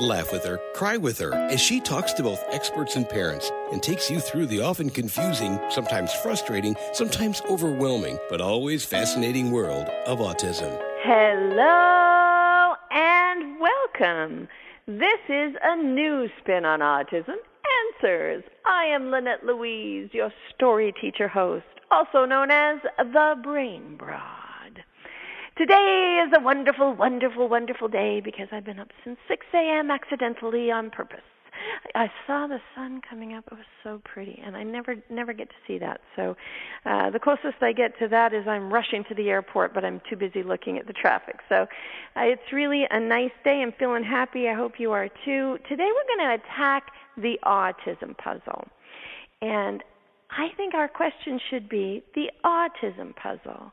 Laugh with her, cry with her, as she talks to both experts and parents and takes you through the often confusing, sometimes frustrating, sometimes overwhelming, but always fascinating world of autism. Hello and welcome. This is a new spin on autism answers. I am Lynette Louise, your story teacher host, also known as the Brain Broad. Today is a wonderful, wonderful, wonderful day because I've been up since 6 a.m. accidentally on purpose. I saw the sun coming up. It was so pretty, and I never, never get to see that. So, uh, the closest I get to that is I'm rushing to the airport, but I'm too busy looking at the traffic. So, uh, it's really a nice day. I'm feeling happy. I hope you are too. Today we're going to attack the autism puzzle, and I think our question should be the autism puzzle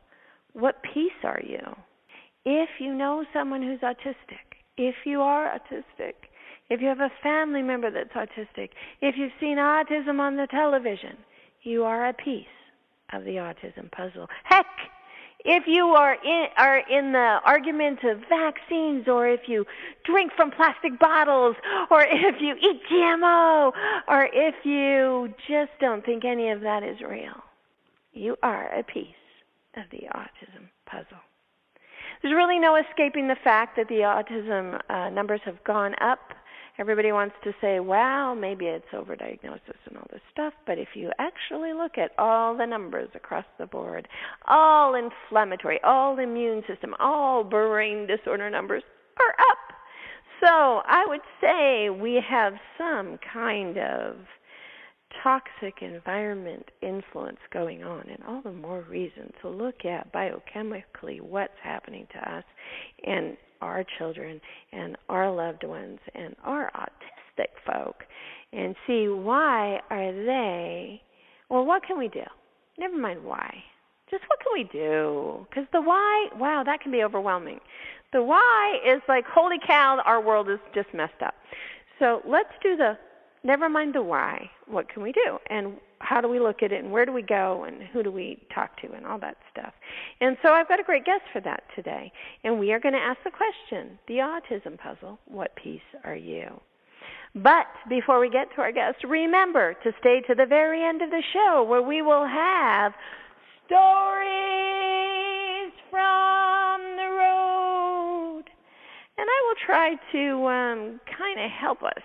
what piece are you? If you know someone who's autistic, if you are autistic, if you have a family member that's autistic, if you've seen autism on the television, you are a piece of the autism puzzle. Heck, if you are in, are in the argument of vaccines, or if you drink from plastic bottles, or if you eat GMO, or if you just don't think any of that is real, you are a piece of the autism puzzle. There's really no escaping the fact that the autism uh, numbers have gone up. Everybody wants to say, wow, maybe it's overdiagnosis and all this stuff, but if you actually look at all the numbers across the board, all inflammatory, all immune system, all brain disorder numbers are up. So I would say we have some kind of toxic environment influence going on, and all the more reason to look at biochemically what's happening to us and our children and our loved ones and our autistic folk and see why are they well what can we do? Never mind why. Just what can we do? Because the why wow that can be overwhelming. The why is like holy cow our world is just messed up. So let's do the never mind the why. What can we do? And how do we look at it? And where do we go? And who do we talk to? And all that stuff. And so I've got a great guest for that today. And we are going to ask the question the autism puzzle what piece are you? But before we get to our guest, remember to stay to the very end of the show where we will have stories from the road. And I will try to um, kind of help us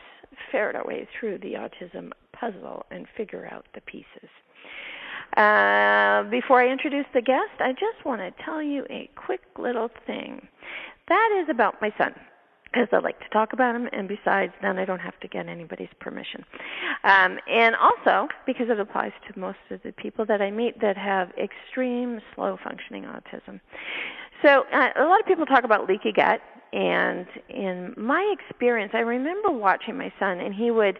ferret our way through the autism puzzle and figure out the pieces. Uh, before I introduce the guest, I just want to tell you a quick little thing. That is about my son, because I like to talk about him, and besides, then I don't have to get anybody's permission. Um, and also, because it applies to most of the people that I meet that have extreme slow functioning autism. So, uh, a lot of people talk about leaky gut, and in my experience i remember watching my son and he would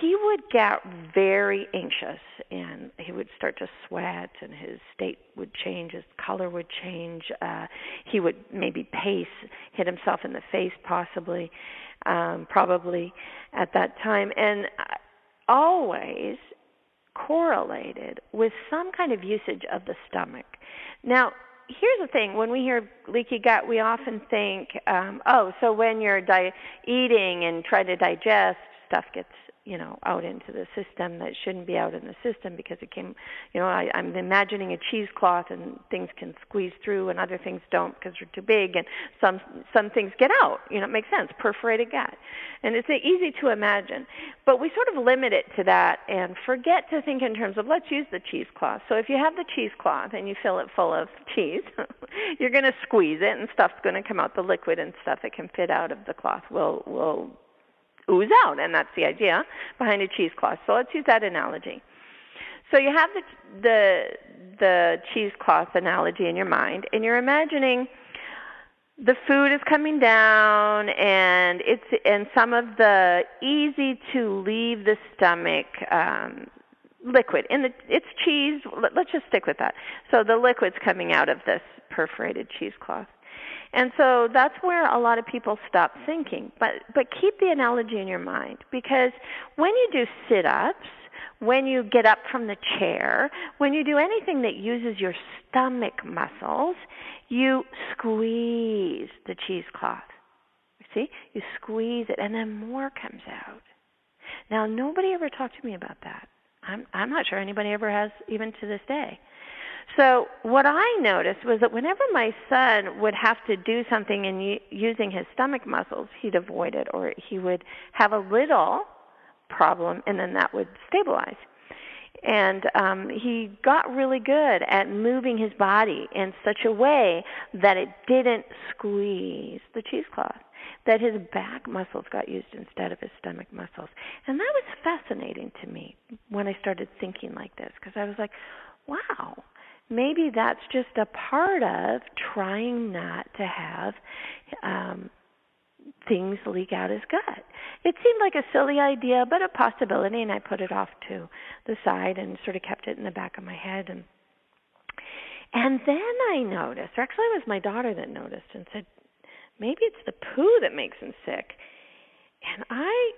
he would get very anxious and he would start to sweat and his state would change his color would change uh he would maybe pace hit himself in the face possibly um probably at that time and always correlated with some kind of usage of the stomach. Now here's the thing. When we hear leaky gut we often think um oh so when you're di- eating and try to digest stuff gets you know out into the system that shouldn't be out in the system because it came you know I, I'm imagining a cheesecloth and things can squeeze through and other things don't because they're too big and some some things get out you know it makes sense perforated gut. And it's easy to imagine. But we sort of limit it to that and forget to think in terms of let's use the cheesecloth. So if you have the cheesecloth and you fill it full of cheese you're going to squeeze it and stuff's going to come out. The liquid and stuff that can fit out of the cloth will will ooze out, and that's the idea behind a cheesecloth. So let's use that analogy. So you have the the the cheesecloth analogy in your mind, and you're imagining the food is coming down, and it's and some of the easy to leave the stomach um, liquid and it's cheese let's just stick with that so the liquid's coming out of this perforated cheesecloth and so that's where a lot of people stop thinking. But but keep the analogy in your mind because when you do sit-ups when you get up from the chair when you do anything that uses your stomach muscles you squeeze the cheesecloth. See? You squeeze it and then more comes out. Now nobody ever talked to me about that. I'm I'm not sure anybody ever has even to this day. So what I noticed was that whenever my son would have to do something in using his stomach muscles, he'd avoid it or he would have a little problem and then that would stabilize. And um, he got really good at moving his body in such a way that it didn't squeeze the cheesecloth that his back muscles got used instead of his stomach muscles. And that was fascinating to me when I started thinking like this because I was like, wow, maybe that's just a part of trying not to have um things leak out his gut. It seemed like a silly idea, but a possibility, and I put it off to the side and sort of kept it in the back of my head and and then I noticed, or actually it was my daughter that noticed and said, maybe it's the poo that makes him sick. And I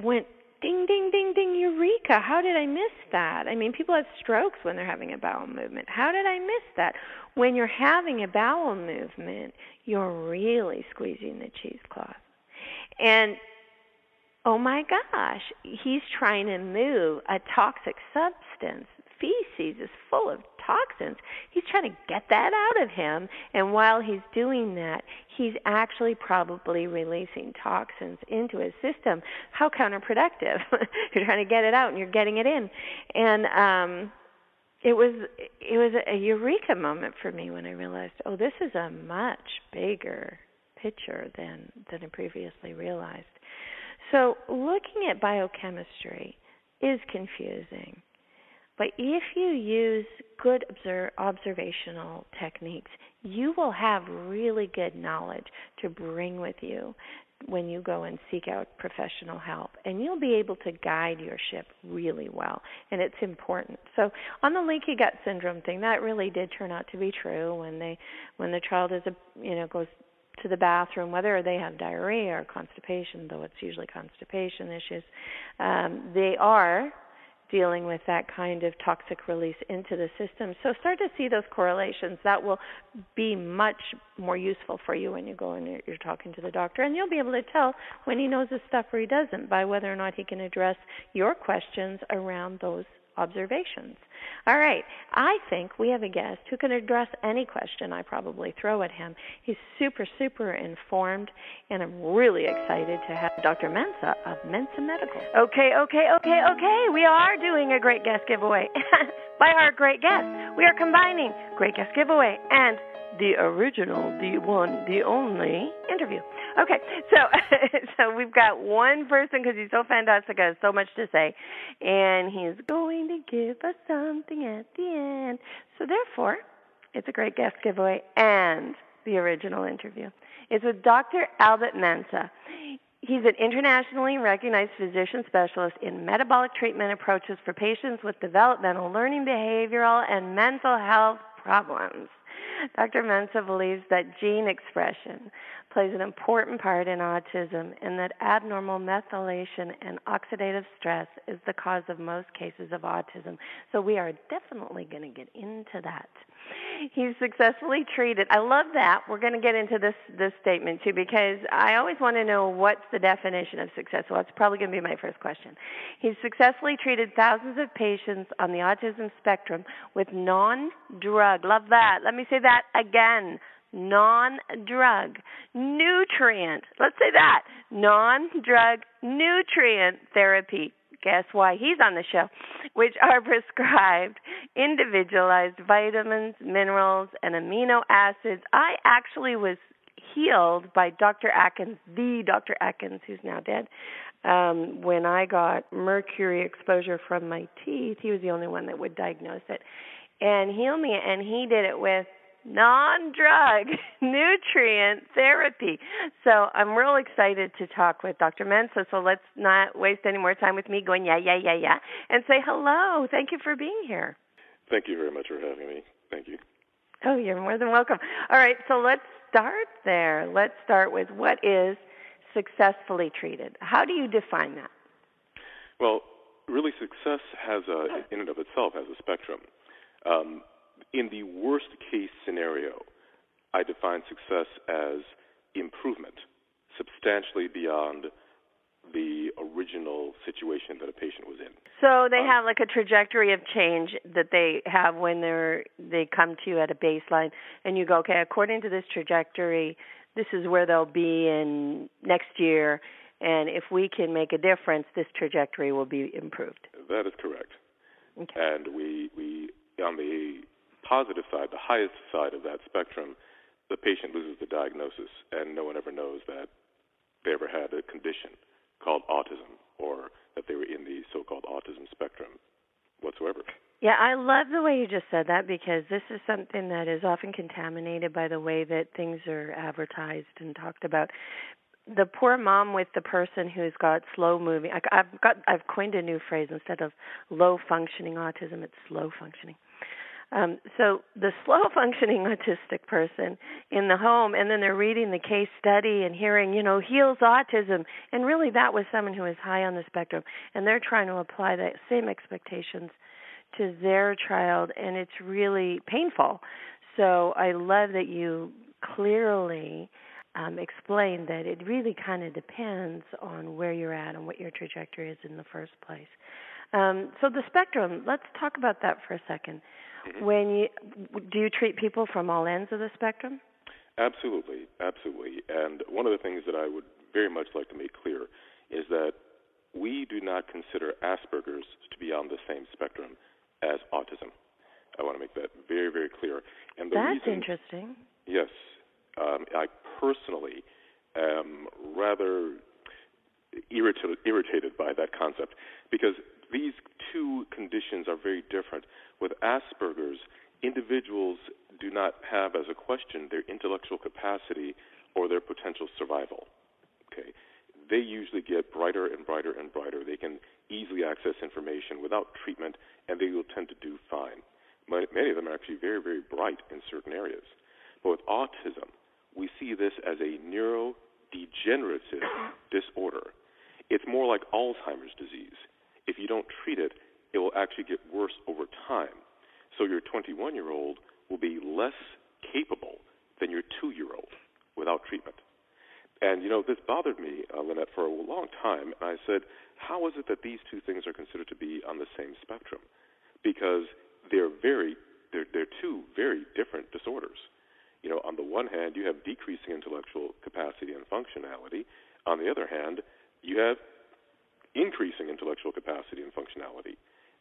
went ding, ding, ding, ding, eureka. How did I miss that? I mean, people have strokes when they're having a bowel movement. How did I miss that? When you're having a bowel movement, you're really squeezing the cheesecloth. And oh my gosh, he's trying to move a toxic substance feces is full of toxins. He's trying to get that out of him. And while he's doing that, he's actually probably releasing toxins into his system. How counterproductive. you're trying to get it out and you're getting it in. And um it was it was a eureka moment for me when I realized, oh, this is a much bigger picture than than I previously realized. So looking at biochemistry is confusing. But if you use good observe, observational techniques, you will have really good knowledge to bring with you when you go and seek out professional help. And you'll be able to guide your ship really well and it's important. So on the leaky gut syndrome thing that really did turn out to be true when they when the child is a you know goes to the bathroom whether they have diarrhea or constipation though it's usually constipation issues um, they are dealing with that kind of toxic release into the system. So start to see those correlations. That will be much more useful for you when you go and you're, talking to the doctor. And you'll be able to tell when he knows his stuff or he doesn't by whether or not he can address your questions around those observations. All right, I think we have a guest who can address any question I probably throw at him. He's super, super informed, and I'm really excited to have Dr. Mensah of Mensah Medical. Okay, okay, okay, okay. We are doing a great guest giveaway. By our great guest, we are combining great guest giveaway and the original, the one, the only interview. Okay, so so we've got one person because he's so fantastic, has so much to say, and he's going to give us something at the end. So therefore, it's a great guest giveaway and the original interview. It's with Dr. Albert Mensah. He's an internationally recognized physician specialist in metabolic treatment approaches for patients with developmental, learning, behavioral, and mental health problems. Dr. Mensah believes that gene expression plays an important part in autism and that abnormal methylation and oxidative stress is the cause of most cases of autism. So we are definitely going to get into that. He's successfully treated. I love that. We're going to get into this this statement too because I always want to know what's the definition of success. Well, that's probably going to be my first question. He's successfully treated thousands of patients on the autism spectrum with non-drug. Love that. Let me say that again non drug nutrient. Let's say that non drug nutrient therapy. Guess why he's on the show? Which are prescribed individualized vitamins, minerals, and amino acids. I actually was healed by Dr. Atkins, the Dr. Atkins, who's now dead. Um, when I got mercury exposure from my teeth, he was the only one that would diagnose it and heal me. And he did it with non drug nutrient therapy. So I'm real excited to talk with Dr. Mensah. So let's not waste any more time with me going, yeah, yeah, yeah, yeah, and say hello. Thank you for being here. Thank you very much for having me. Thank you. Oh, you're more than welcome. All right, so let's start there. Let's start with what is successfully treated. How do you define that? Well, really, success has a, in and of itself, has a spectrum. Um, in the worst case scenario, I define success as improvement, substantially beyond the original situation that a patient was in. So they um, have like a trajectory of change that they have when they're they come to you at a baseline and you go, okay, according to this trajectory, this is where they'll be in next year and if we can make a difference, this trajectory will be improved. That is correct. Okay. And we we on the positive side, the highest side of that spectrum, the patient loses the diagnosis and no one ever knows that they ever had a condition called autism or that they were in the so-called autism spectrum whatsoever. Yeah, I love the way you just said that because this is something that is often contaminated by the way that things are advertised and talked about. The poor mom with the person who's got slow moving. I've got I've coined a new phrase instead of low functioning autism. It's slow functioning. Um, so the slow functioning autistic person in the home, and then they're reading the case study and hearing, you know, heals autism, and really that was someone who is high on the spectrum, and they're trying to apply that same expectations to their child, and it's really painful. So I love that you clearly um, explained that it really kind of depends on where you're at and what your trajectory is in the first place. Um, so the spectrum, let's talk about that for a second. Mm-hmm. When you do you treat people from all ends of the spectrum? Absolutely, absolutely. And one of the things that I would very much like to make clear is that we do not consider Asperger's to be on the same spectrum as autism. I want to make that very, very clear. And the That's reason, interesting. Yes, um, I personally am rather irritated, irritated by that concept because these two conditions are very different. With Asperger's, individuals do not have as a question their intellectual capacity or their potential survival. Okay, they usually get brighter and brighter and brighter. They can easily access information without treatment, and they will tend to do fine. Many of them are actually very, very bright in certain areas. But with autism, we see this as a neurodegenerative disorder. It's more like Alzheimer's disease if you don't treat it, it will actually get worse over time. So your 21 year old will be less capable than your two year old without treatment. And, you know, this bothered me, uh, Lynette, for a long time. And I said, how is it that these two things are considered to be on the same spectrum? Because they're very, they're, they're two very different disorders. You know, on the one hand, you have decreasing intellectual capacity and functionality. On the other hand, you have increasing intellectual capacity and functionality.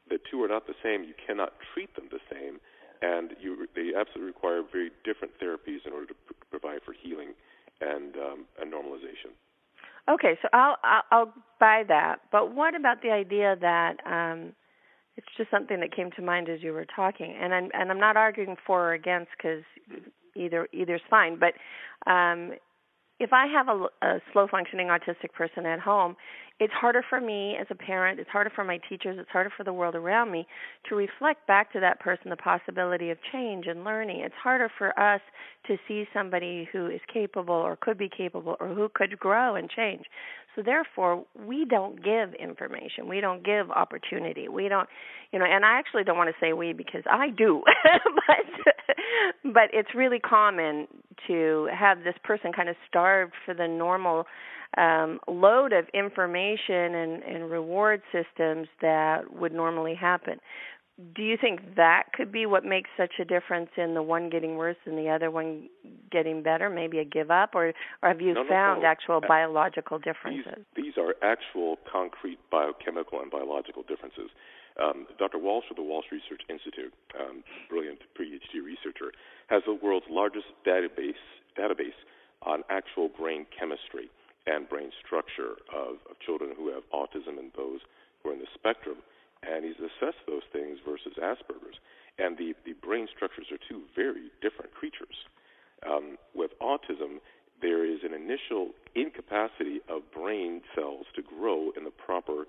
The two are not the same. You cannot treat them the same, and you, they absolutely require very different therapies in order to pr- provide for healing and, um, and normalization. Okay, so I'll, I'll I'll buy that. But what about the idea that um, it's just something that came to mind as you were talking, and I'm and I'm not arguing for or against because either either's fine. But um, if I have a, a slow functioning autistic person at home, it's harder for me as a parent, it's harder for my teachers, it's harder for the world around me to reflect back to that person the possibility of change and learning. It's harder for us to see somebody who is capable or could be capable or who could grow and change. So therefore, we don't give information. We don't give opportunity. We don't, you know, and I actually don't want to say we because I do. but but it's really common to have this person kind of starved for the normal um, load of information and, and reward systems that would normally happen. Do you think that could be what makes such a difference in the one getting worse and the other one getting better? Maybe a give up, or, or have you no, found no, no. actual biological differences? These, these are actual concrete biochemical and biological differences. Um, Dr. Walsh of the Walsh Research Institute, um, brilliant PhD researcher, has the world's largest database database on actual brain chemistry and brain structure of, of children who have autism and those who are in the spectrum. And he's assessed those things versus Asperger's. and the, the brain structures are two very different creatures. Um, with autism, there is an initial incapacity of brain cells to grow in the proper.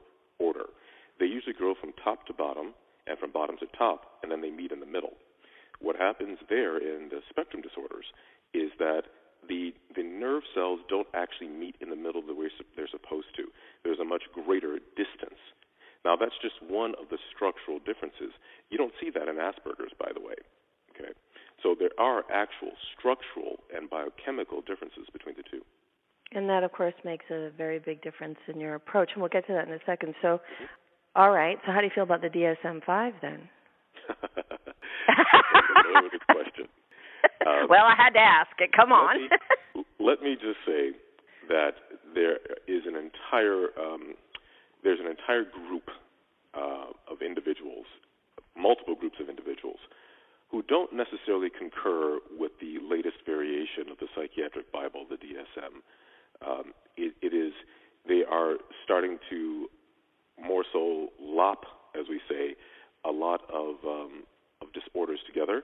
They usually grow from top to bottom and from bottom to top, and then they meet in the middle. What happens there in the spectrum disorders is that the the nerve cells don't actually meet in the middle the way they're supposed to. There's a much greater distance. Now that's just one of the structural differences. You don't see that in Asperger's, by the way. Okay, so there are actual structural and biochemical differences between the two. And that, of course, makes a very big difference in your approach, and we'll get to that in a second. So, mm-hmm. All right. So, how do you feel about the DSM-5 then? That's a good question. Um, well, I had to ask it. Come on. let, me, let me just say that there is an entire um, there's an entire group uh, of individuals, multiple groups of individuals, who don't necessarily concur with the latest variation of the psychiatric Bible, the DSM. Um, it, it is they are starting to more so lop, as we say, a lot of um, of disorders together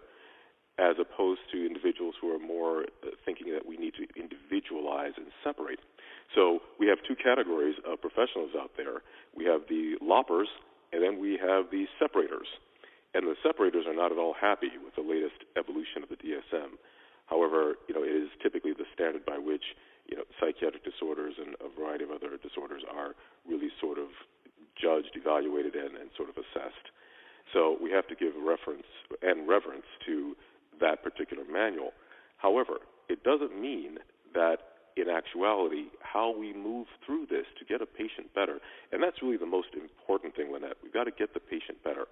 as opposed to individuals who are more uh, thinking that we need to individualize and separate. So we have two categories of professionals out there. We have the loppers, and then we have the separators. And the separators are not at all happy with the latest evolution of the DSM. However, you know, it is typically the standard by which you know psychiatric disorders and a variety of other disorders are really sort of judged, evaluated, and, and sort of assessed. So we have to give reference and reverence to that particular manual. However, it doesn't mean that in actuality, how we move through this to get a patient better, and that's really the most important thing, Lynette. We've got to get the patient better.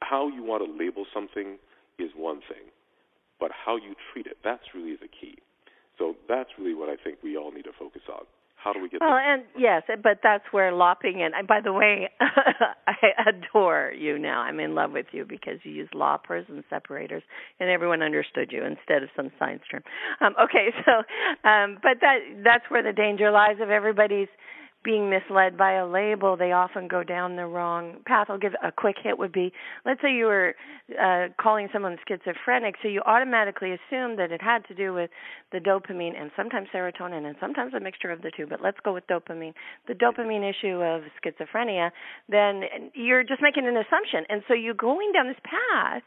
How you want to label something is one thing, but how you treat it, that's really the key. So that's really what I think we all need to focus on. How do we get? Well, and yes, but that's where lopping and by the way, I adore you now. I'm in love with you because you use loppers and separators, and everyone understood you instead of some science term. Um, okay, so um, but that that's where the danger lies of everybody's being misled by a label, they often go down the wrong path. I'll give a quick hit would be let's say you were uh, calling someone schizophrenic, so you automatically assume that it had to do with the dopamine and sometimes serotonin and sometimes a mixture of the two, but let's go with dopamine. The dopamine issue of schizophrenia, then you're just making an assumption. And so you're going down this path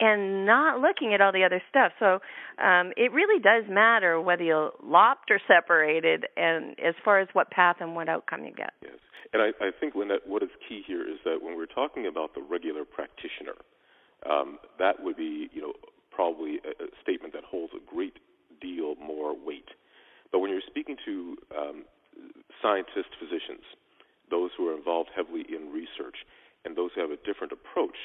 and not looking at all the other stuff. So um, it really does matter whether you're lopped or separated, and as far as what path and what outcome you get. Yes, and I, I think Lynette, what is key here is that when we're talking about the regular practitioner, um, that would be you know probably a, a statement that holds a great deal more weight. But when you're speaking to um, scientists, physicians, those who are involved heavily in research, and those who have a different approach,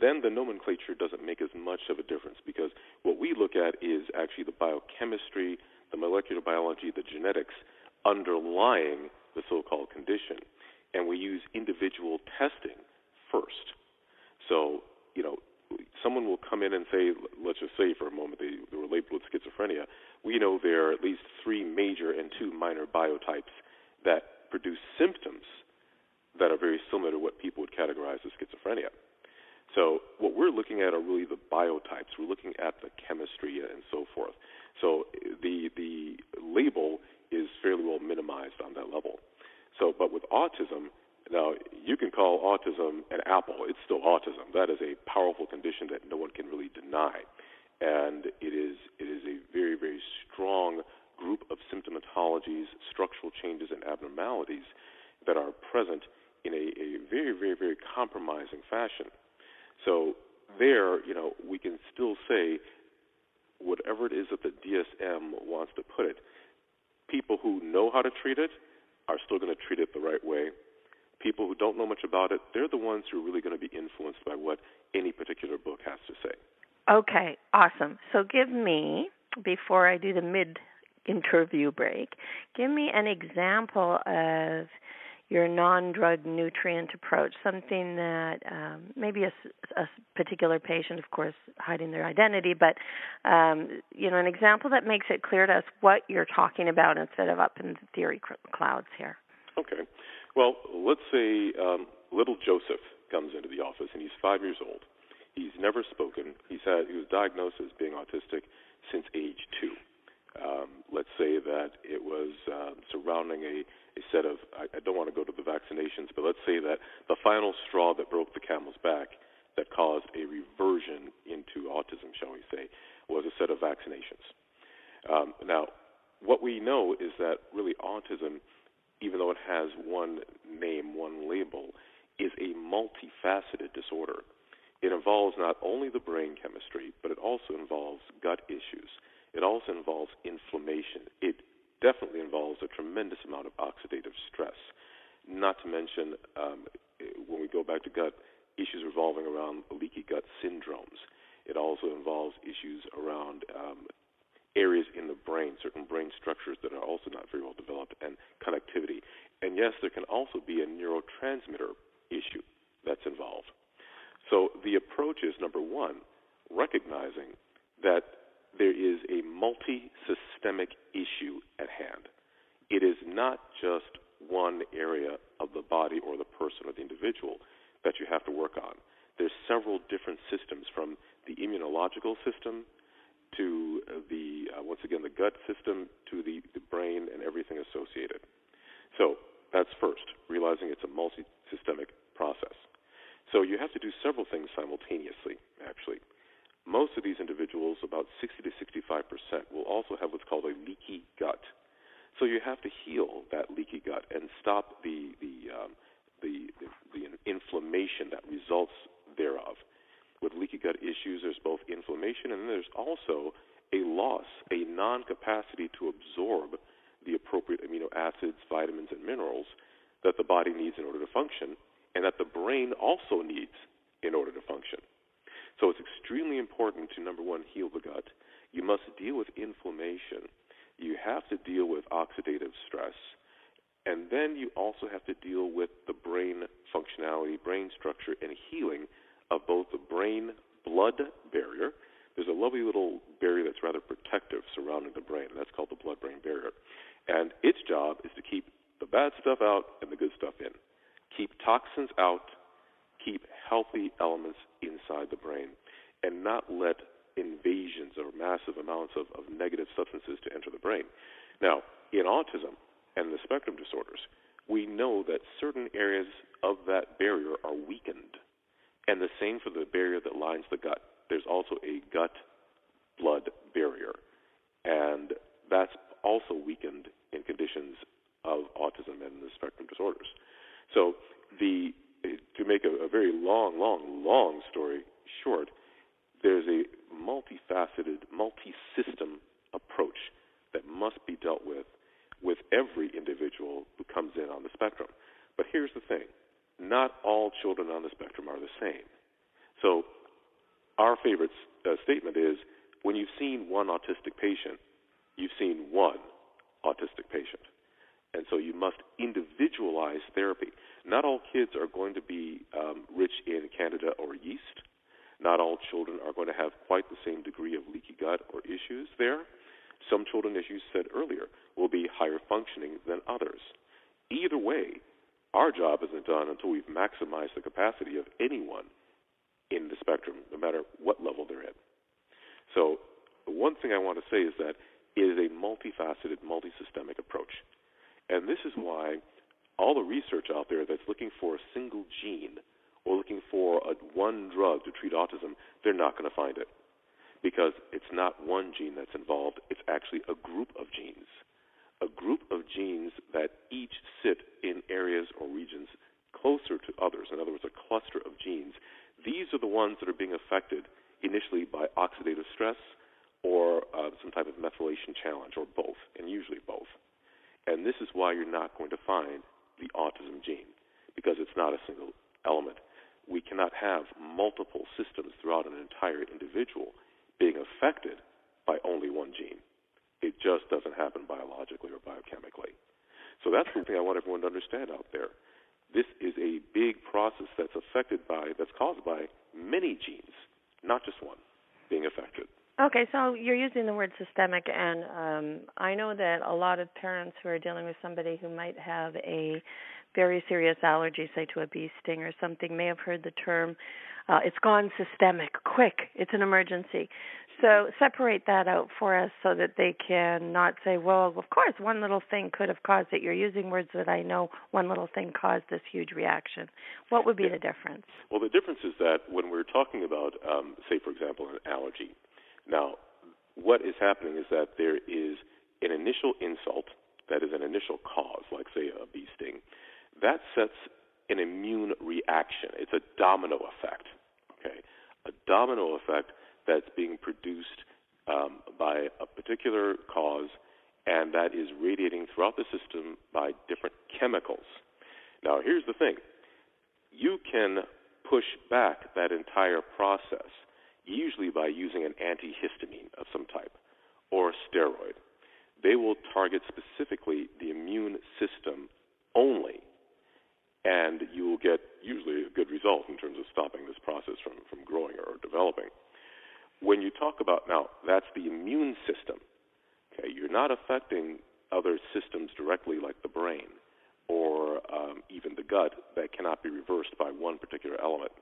then the nomenclature doesn't make as much of a difference because what we look at is actually the biochemistry, the molecular biology, the genetics underlying the so called condition. And we use individual testing first. So, you know, someone will come in and say, let's just say for a moment they, they were labeled with schizophrenia. We know there are at least three major and two minor biotypes that produce symptoms that are very similar to what people would categorize as schizophrenia. So what we're looking at are really the biotypes. We're looking at the chemistry and so forth. So the the label is fairly well minimized on that level. So, but with autism, now you can call autism an apple. It's still autism. That is a powerful condition that no one can really deny, and it is it is a very very strong group of symptomatologies, structural changes, and abnormalities that are present in a, a very very very compromising fashion. So there, you know, we can still say whatever it is that the DSM wants to put it. People who know how to treat it are still going to treat it the right way. People who don't know much about it, they're the ones who are really going to be influenced by what any particular book has to say. Okay, awesome. So give me, before I do the mid interview break, give me an example of your non-drug nutrient approach, something that um, maybe a, particular patient, of course, hiding their identity, but um, you know, an example that makes it clear to us what you're talking about instead of up in the theory clouds here. Okay. Well, let's say um, little Joseph comes into the office and he's five years old. He's never spoken. He's had he was diagnosed as being autistic since age two. Um, let's say that it was uh, surrounding a, a set of I, I don't want to go to the vaccinations, but let's say that the final straw that broke the camel's back that caused a reversion into autism, shall we say, was a set of vaccinations. Um, now, what we know is that really autism, even though it has one name, one label, is a multifaceted disorder. It involves not only the brain chemistry, but it also involves gut issues. It also involves inflammation. It definitely involves a tremendous amount of oxidative stress. Not to mention, um, when we go back to gut, issues revolving around leaky gut syndromes. It also involves issues around um, areas in the brain, certain brain structures that are also not very well developed, and connectivity. And yes, there can also be a neurotransmitter issue that's involved. So the approach is number one, recognizing that there is a multi systemic issue at hand. It is not just one area of the body or the person or the individual that you have to work on. Several different systems from the immunological system to the uh, once again the gut system to the, the brain and everything associated. So that's first, realizing it's a multi-systemic process. So you have to do several things simultaneously, actually. Most of these individuals, about 60 to 65 percent, will also have what's called a leaky gut. So you have to heal that leaky gut and stop the the um, the, the, the inflammation that results gut issues, there's both inflammation and then there's also a loss, a non capacity to absorb the appropriate amino acids, vitamins, and minerals that the body needs in order to function, and that the brain also needs in order to function. So it's extremely important to, number one, heal the gut. You must deal with inflammation. You have to deal with oxidative stress. And then you also have to deal with the brain functionality, brain structure, and healing of both the brain blood barrier. There's a lovely little barrier that's rather protective surrounding the brain, and that's called the blood brain barrier. And its job is to keep the bad stuff out and the good stuff in. Keep toxins out, keep healthy elements inside the brain, and not let invasions or massive amounts of, of negative substances to enter the brain. Now, in autism and the spectrum disorders, we know that certain areas of that barrier are weakened and the same for the barrier that lines the gut. There's also a gut blood barrier, and that's also weakened in conditions of autism and the spectrum disorders. So, the to make a, a very long, long, long story short, there's a multifaceted, multi-system approach that must be dealt with with every individual who comes in on the spectrum. But here's the thing not all children on the spectrum are the same. So, our favorite uh, statement is when you've seen one autistic patient, you've seen one autistic patient. And so you must individualize therapy. Not all kids are going to be um, rich in candida or yeast. Not all children are going to have quite the same degree of leaky gut or issues there. Some children, as you said earlier, will be higher functioning than others. Either way, our job isn't done until we've maximized the capacity of anyone in the spectrum, no matter what level they're in. So, the one thing I want to say is that it is a multifaceted, multisystemic approach. And this is why all the research out there that's looking for a single gene or looking for a one drug to treat autism, they're not going to find it. Because it's not one gene that's involved, it's actually a group of genes a group of genes that each sit in areas or regions closer to others, in other words, a cluster of genes. These are the ones that are being affected initially by oxidative stress or uh, some type of methylation challenge, or both, and usually both. And this is why you're not going to find the autism gene, because it's not a single element. We cannot have multiple systems throughout an entire individual being affected by only one gene. It just doesn't happen biologically or biochemically. So that's the thing I want everyone to understand out there. This is a big process that's affected by, that's caused by many genes, not just one being affected. Okay, so you're using the word systemic, and um, I know that a lot of parents who are dealing with somebody who might have a very serious allergy, say to a bee sting or something, may have heard the term uh, it's gone systemic. Quick, it's an emergency. So separate that out for us so that they can not say, well, of course, one little thing could have caused it. You're using words that I know one little thing caused this huge reaction. What would be yeah. the difference? Well, the difference is that when we're talking about, um, say, for example, an allergy, now, what is happening is that there is an initial insult, that is an initial cause, like, say, a bee sting, that sets an immune reaction. It's a domino effect, okay? A domino effect that's being produced um, by a particular cause and that is radiating throughout the system by different chemicals. Now, here's the thing you can push back that entire process, usually by using an antihistamine of some type or a steroid. They will target specifically the immune system only, and you will get usually a good result in terms of stopping this process from, from growing or developing. When you talk about now, that's the immune system. Okay, you're not affecting other systems directly, like the brain or um, even the gut, that cannot be reversed by one particular element.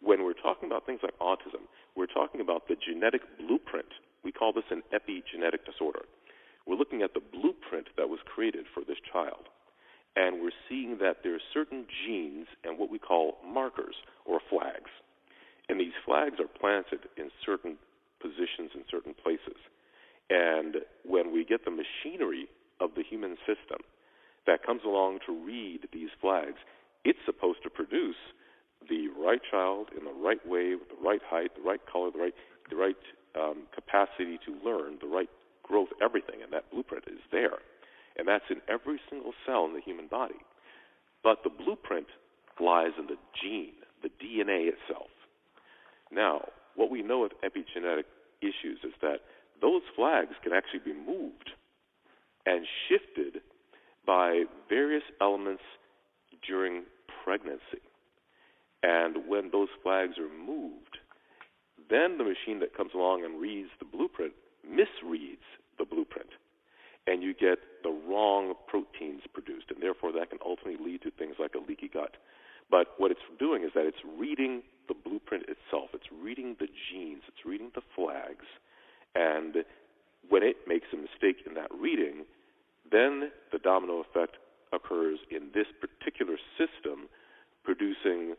When we're talking about things like autism, we're talking about the genetic blueprint. We call this an epigenetic disorder. We're looking at the blueprint that was created for this child. And we're seeing that there are certain genes and what we call markers or flags and these flags are planted in certain positions in certain places. And when we get the machinery of the human system that comes along to read these flags, it's supposed to produce the right child in the right way, with the right height, the right color, the right, the right um, capacity to learn, the right growth, everything. And that blueprint is there. And that's in every single cell in the human body. But the blueprint lies in the gene, the DNA itself. Now, what we know with epigenetic issues is that those flags can actually be moved and shifted by various elements during pregnancy. And when those flags are moved, then the machine that comes along and reads the blueprint misreads the blueprint. And you get the wrong proteins produced, and therefore that can ultimately lead to things like a leaky gut. But what it's doing is that it's reading the blueprint itself. It's reading the genes. It's reading the flags. And when it makes a mistake in that reading, then the domino effect occurs in this particular system, producing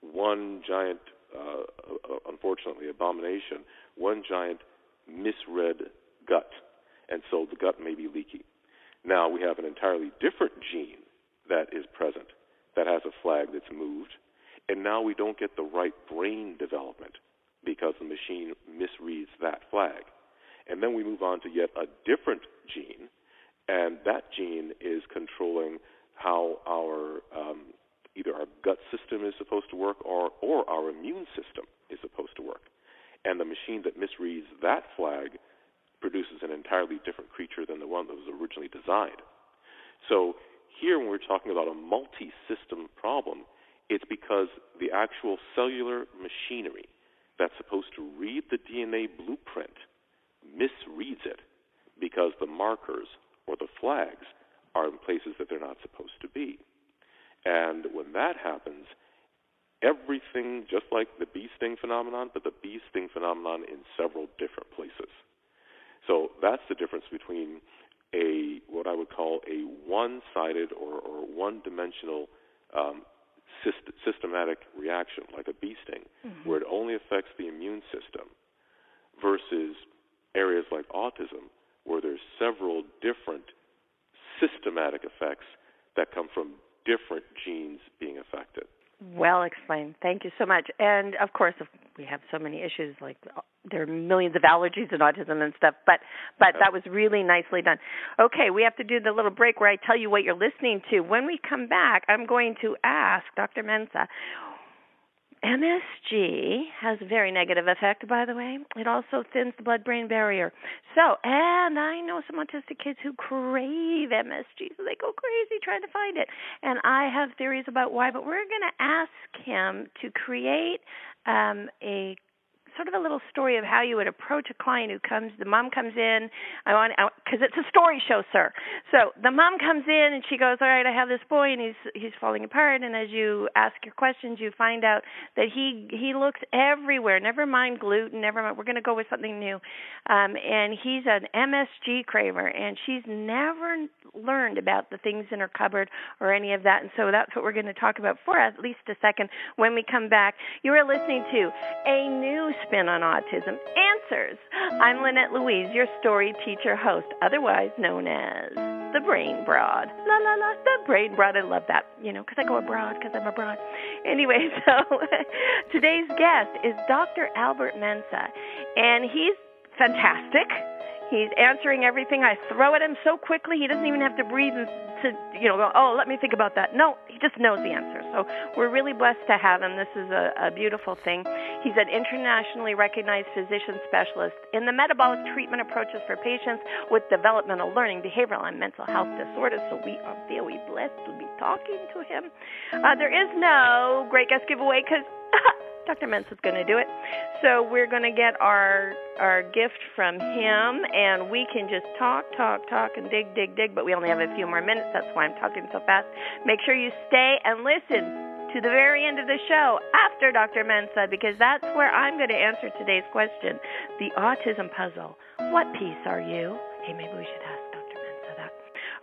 one giant, uh, uh, unfortunately, abomination, one giant misread gut. And so the gut may be leaky. Now we have an entirely different gene that is present that has a flag that's moved and now we don't get the right brain development because the machine misreads that flag. And then we move on to yet a different gene, and that gene is controlling how our um, either our gut system is supposed to work or, or our immune system is supposed to work. And the machine that misreads that flag produces an entirely different creature than the one that was originally designed. So here, when we're talking about a multi-system problem, it's because the actual cellular machinery that's supposed to read the DNA blueprint misreads it because the markers or the flags are in places that they're not supposed to be. And when that happens, everything, just like the bee sting phenomenon, but the bee sting phenomenon in several different places. So that's the difference between a what I would call a one-sided or, or one-dimensional um, syst- systematic reaction, like a bee sting, mm-hmm. where it only affects the immune system, versus areas like autism, where there's several different systematic effects that come from different genes being affected. Well explained. Thank you so much. And of course, we have so many issues like there are millions of allergies and autism and stuff, but but that was really nicely done. Okay, we have to do the little break where I tell you what you're listening to. When we come back, I'm going to ask Dr. Mensah MSG has a very negative effect, by the way. It also thins the blood brain barrier. So, and I know some autistic kids who crave MSG, so they go crazy trying to find it. And I have theories about why, but we're going to ask him to create um, a sort of a little story of how you would approach a client who comes. The mom comes in. I want because it's a story show, sir. So the mom comes in and she goes, "All right, I have this boy and he's he's falling apart." And as you ask your questions, you find out that he he looks everywhere. Never mind gluten. Never mind. We're going to go with something new. Um, and he's an MSG craver, and she's never learned about the things in her cupboard or any of that. And so that's what we're going to talk about for at least a second when we come back. You are listening to a new spin on autism answers. I'm Lynette Louise, your story teacher host, otherwise known as the Brain Broad. La la la, the Brain Broad. I love that, you know, because I go abroad because I'm abroad. Anyway, so today's guest is Dr. Albert Mensah, and he's fantastic. He's answering everything. I throw at him so quickly he doesn't even have to breathe to you know go, oh, let me think about that. No, he just knows the answer. So we're really blessed to have him. This is a, a beautiful thing. He's an internationally recognized physician specialist in the metabolic treatment approaches for patients with developmental learning, behavioral, and mental health disorders. So we are very blessed to be talking to him. Uh, there is no great guest giveaway because Dr. Mensah is going to do it. So we're going to get our our gift from him, and we can just talk, talk, talk, and dig, dig, dig. But we only have a few more minutes. That's why I'm talking so fast. Make sure you stay and listen to the very end of the show after Dr. Mensah, because that's where I'm going to answer today's question: the autism puzzle. What piece are you? Hey, maybe we should ask Dr. Mensah that.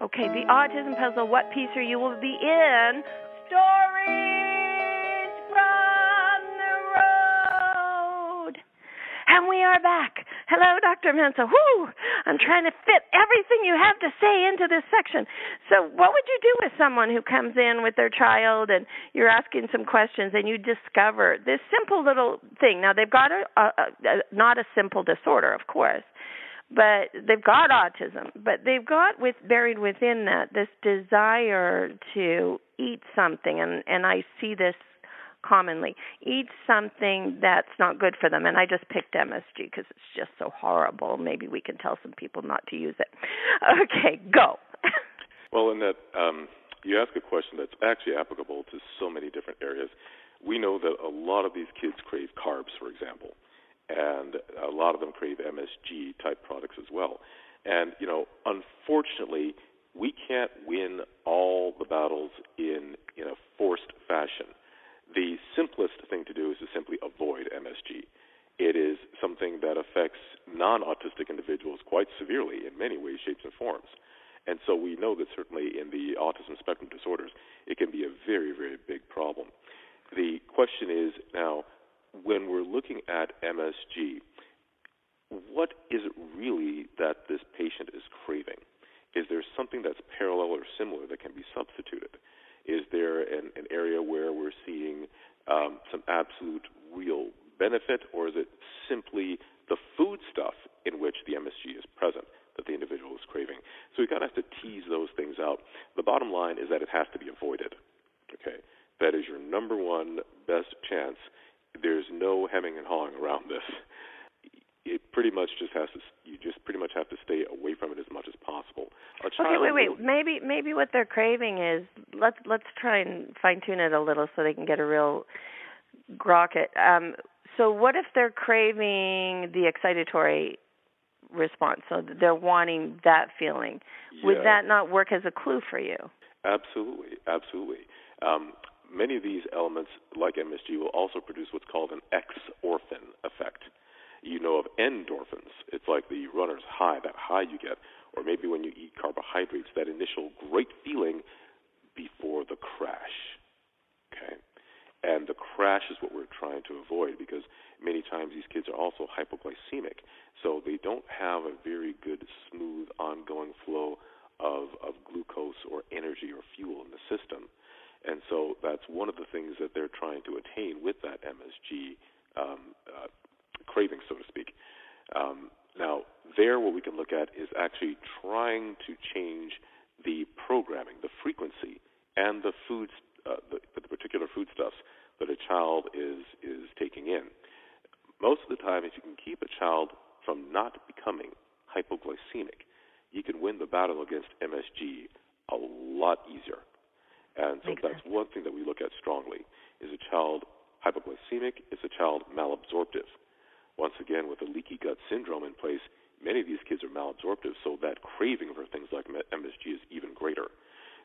Okay, the autism puzzle. What piece are you? Will be in story. And we are back. Hello, Dr. Mensah. Whoo! I'm trying to fit everything you have to say into this section. So, what would you do with someone who comes in with their child and you're asking some questions and you discover this simple little thing? Now, they've got a, a, a not a simple disorder, of course, but they've got autism. But they've got with buried within that this desire to eat something, and and I see this commonly. Eat something that's not good for them. And i just picked msg because it's just so horrible. Maybe we can tell some people not to use it. Okay go. Well in that um, you ask a question that's actually applicable to so many different areas. We know that a lot of these kids crave carbs for example and a lot of them crave msg type products as well. And you know unfortunately we can't win all the battles in in a forced fashion the simplest thing to do is to simply avoid MSG. It is something that affects non autistic individuals quite severely in many ways, shapes, and forms. And so we know that certainly in the autism spectrum disorders, it can be a very, very big problem. The question is now, when we're looking at MSG, what is it really that this patient is craving? Is there something that's parallel or similar that can be substituted? Is there an, an area where we're seeing um, some absolute real benefit, or is it simply the food stuff in which the MSG is present that the individual is craving? So we kind of have to tease those things out. The bottom line is that it has to be avoided. Okay, that is your number one best chance. There's no hemming and hawing around this it pretty much just has to you just pretty much have to stay away from it as much as possible. okay, wait, wait. Maybe maybe what they're craving is let's let's try and fine tune it a little so they can get a real grok it. Um, so what if they're craving the excitatory response? So they're wanting that feeling. Yeah. Would that not work as a clue for you? Absolutely, absolutely. Um, many of these elements, like MSG, will also produce what's called an X orphan effect you know of endorphins. It's like the runner's high, that high you get, or maybe when you eat carbohydrates, that initial great feeling before the crash. Okay? And the crash is what we're trying to avoid because many times these kids are also hypoglycemic. So they don't have a very good, smooth, ongoing flow of, of glucose or energy or fuel in the system. And so that's one of the things that they're trying to attain with that MSG um, uh, craving, so to speak. Um, now, there, what we can look at is actually trying to change the programming, the frequency, and the foods, uh, the, the particular foodstuffs that a child is is taking in. Most of the time, if you can keep a child from not becoming hypoglycemic, you can win the battle against MSG a lot easier. And so Makes that's sense. one thing that we look at strongly. Is a child hypoglycemic? Is a child malabsorptive? Once again, with a leaky gut syndrome in place, many of these kids are malabsorptive, so that craving for things like MSG is even greater.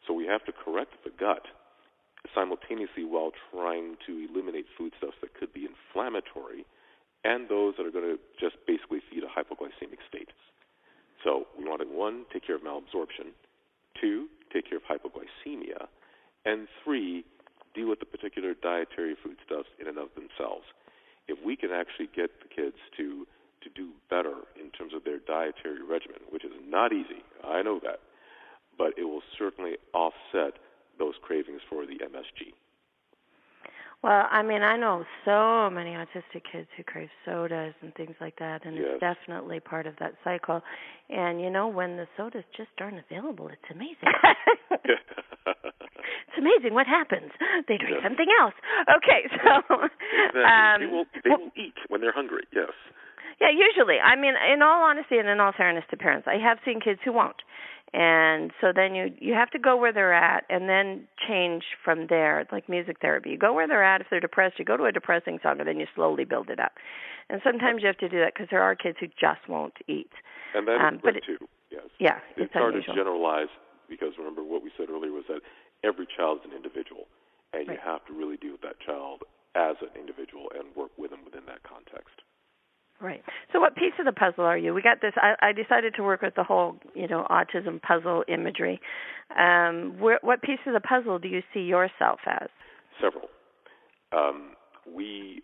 So we have to correct the gut simultaneously while trying to eliminate foodstuffs that could be inflammatory and those that are going to just basically feed a hypoglycemic state. So we want to, one, take care of malabsorption, two, take care of hypoglycemia, and three, deal with the particular dietary foodstuffs in and of themselves. If we can actually get the kids to to do better in terms of their dietary regimen, which is not easy, I know that, but it will certainly offset those cravings for the MSG. Well, I mean, I know so many autistic kids who crave sodas and things like that, and yes. it's definitely part of that cycle. And you know, when the sodas just aren't available, it's amazing. it's amazing what happens. They drink yes. something else. Okay, so exactly. um, they will they will eat when they're hungry. Yes. Yeah, usually. I mean, in all honesty and in all fairness to parents, I have seen kids who won't and so then you you have to go where they're at and then change from there like music therapy you go where they're at if they're depressed you go to a depressing song and then you slowly build it up and sometimes you have to do that because there are kids who just won't eat and that um, is too yes yeah it's, it's hard unusual. to generalize because remember what we said earlier was that every child is an individual and right. you have to really deal with that child as an individual and work with them within that context Right. So, what piece of the puzzle are you? We got this. I, I decided to work with the whole, you know, autism puzzle imagery. Um, where, what piece of the puzzle do you see yourself as? Several. Um, we.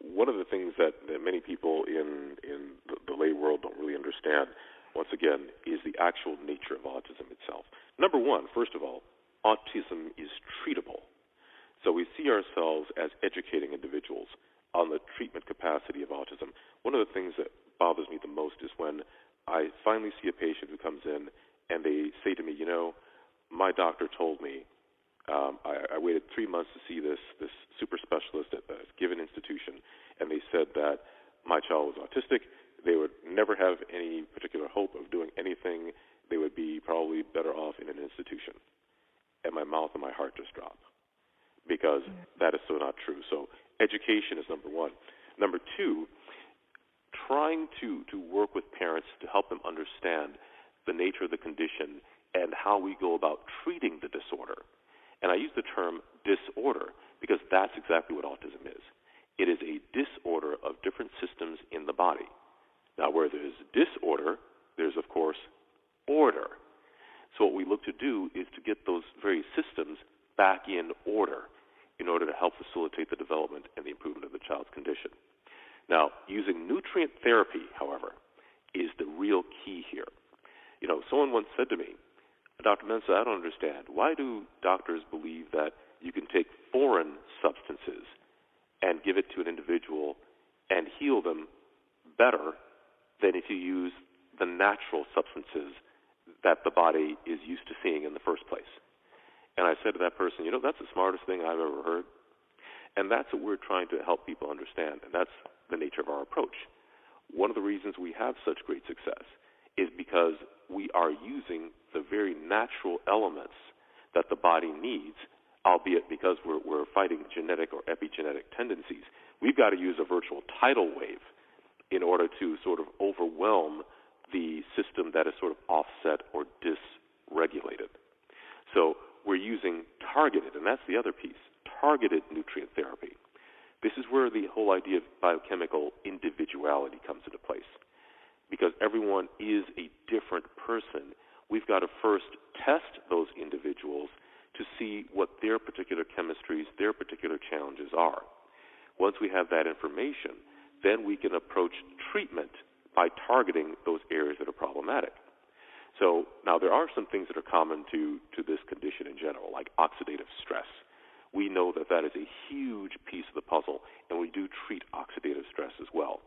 One of the things that, that many people in in the, the lay world don't really understand, once again, is the actual nature of autism itself. Number one, first of all, autism is treatable. So we see ourselves as educating individuals on the treatment capacity of autism. One of the things that bothers me the most is when I finally see a patient who comes in and they say to me, you know, my doctor told me um, I, I waited three months to see this this super specialist at a given institution, and they said that my child was autistic. They would never have any particular hope of doing anything. They would be probably better off in an institution. And my mouth and my heart just drop because that is so not true. So education is number one. Number two, trying to, to work with parents to help them understand the nature of the condition and how we go about treating the disorder. And I use the term disorder because that's exactly what autism is. It is a disorder of different systems in the body. Now, where there's disorder, there's, of course, order. So, what we look to do is to get those very systems back in order in order to help facilitate the development and the improvement of the child's condition. Now, using nutrient therapy, however, is the real key here. You know, someone once said to me, Dr. Mensah, I don't understand. Why do doctors believe that you can take foreign substances and give it to an individual and heal them better than if you use the natural substances that the body is used to seeing in the first place? And I said to that person, you know, that's the smartest thing I've ever heard. And that's what we're trying to help people understand, and that's the nature of our approach. One of the reasons we have such great success is because we are using the very natural elements that the body needs, albeit because we're, we're fighting genetic or epigenetic tendencies. We've got to use a virtual tidal wave in order to sort of overwhelm the system that is sort of offset or dysregulated. So we're using targeted, and that's the other piece, targeted nutrient therapy. This is where the whole idea of biochemical individuality comes into place. Because everyone is a different person, we've got to first test those individuals to see what their particular chemistries, their particular challenges are. Once we have that information, then we can approach treatment by targeting those areas that are problematic. So now there are some things that are common to, to this condition in general, like oxidative stress. We know that that is a huge piece of the puzzle, and we do treat oxidative stress as well.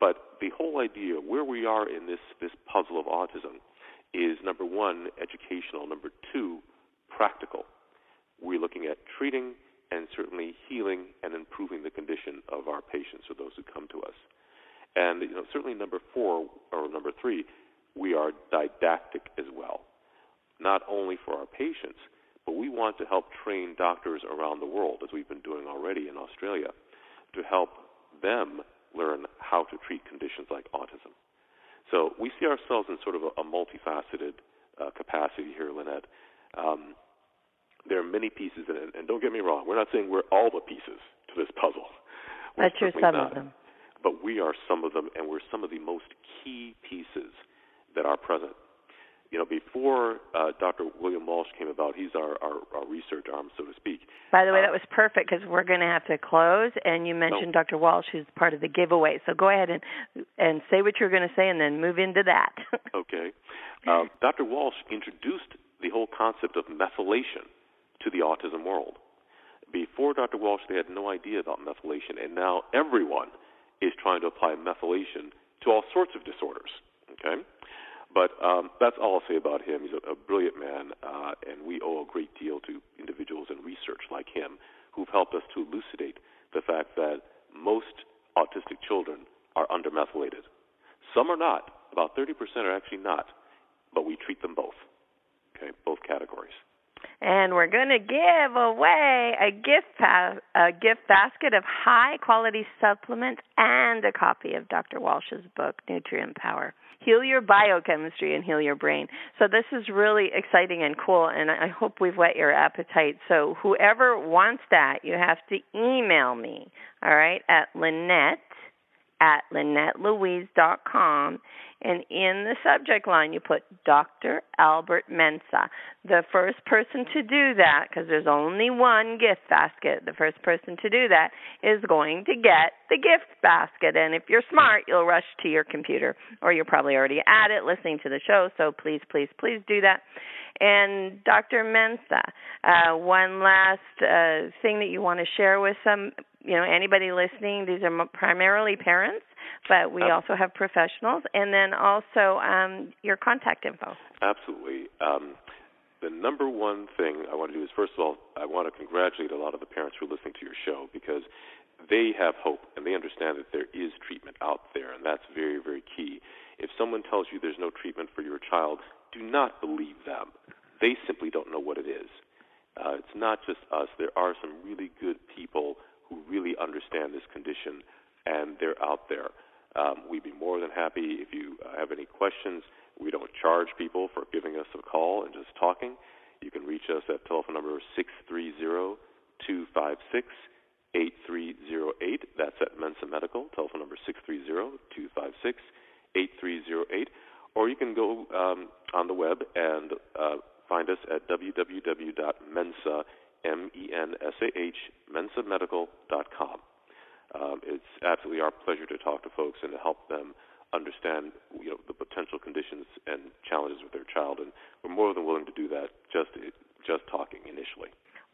But the whole idea, where we in this, this puzzle of autism, is number one, educational, number two, practical. We're looking at treating and certainly healing and improving the condition of our patients or those who come to us. And you know, certainly number four or number three, we are didactic as well, not only for our patients, but we want to help train doctors around the world, as we've been doing already in Australia, to help them learn how to treat conditions like autism. So we see ourselves in sort of a, a multifaceted uh, capacity here, Lynette. Um, there are many pieces in it, and don't get me wrong, we're not saying we're all the pieces to this puzzle. We're but you're some not. of them. But we are some of them, and we're some of the most key pieces that are present. You know, before uh, Dr. William Walsh came about, he's our, our, our research arm, so to speak. By the way, Uh, that was perfect because we're going to have to close, and you mentioned Dr. Walsh, who's part of the giveaway. So go ahead and and say what you're going to say, and then move into that. Okay. Um, Dr. Walsh introduced the whole concept of methylation to the autism world. Before Dr. Walsh, they had no idea about methylation, and now everyone is trying to apply methylation to all sorts of disorders. Okay. But um, that's all I'll say about him. He's a, a brilliant man, uh, and we owe a great deal to individuals in research like him who've helped us to elucidate the fact that most autistic children are undermethylated. Some are not. About 30% are actually not, but we treat them both. Okay, both categories. and we're going to give away a gift pa- a gift basket of high quality supplements and a copy of Dr. Walsh's book Nutrient Power. Heal your biochemistry and heal your brain. So this is really exciting and cool and I hope we've whet your appetite. So whoever wants that, you have to email me, all right, at Lynette at LynetteLouise.com and in the subject line you put Dr. Albert Mensah. The first person to do that, because there's only one gift basket, the first person to do that is going to get the gift basket. And if you're smart, you'll rush to your computer, or you're probably already at it listening to the show. So please, please, please do that. And Dr. Mensah, uh, one last uh, thing that you want to share with some, you know, anybody listening. These are primarily parents, but we also have professionals, and then also um, your contact info. Absolutely. Um, the number one thing I want to do is, first of all, I want to congratulate a lot of the parents who are listening to your show because they have hope and they understand that there is treatment out there, and that's very, very key. If someone tells you there's no treatment for your child, do not believe them. They simply don't know what it is. Uh, it's not just us. There are some really good people who really understand this condition, and they're out there. Um, we'd be more than happy if you uh, have any questions. We don't charge people for giving us a call and just talking. You can reach us at telephone number 630 256 8308. That's at Mensah Medical, telephone number 630 256 8308. Or you can go um, on the web and uh, find us at www.mensah, M-E-N-S-A-H, mensahmedical.com. Um, it's absolutely our pleasure to talk to folks and to help them understand you know the potential conditions and challenges with their child and we're more than willing to do that just just talking initially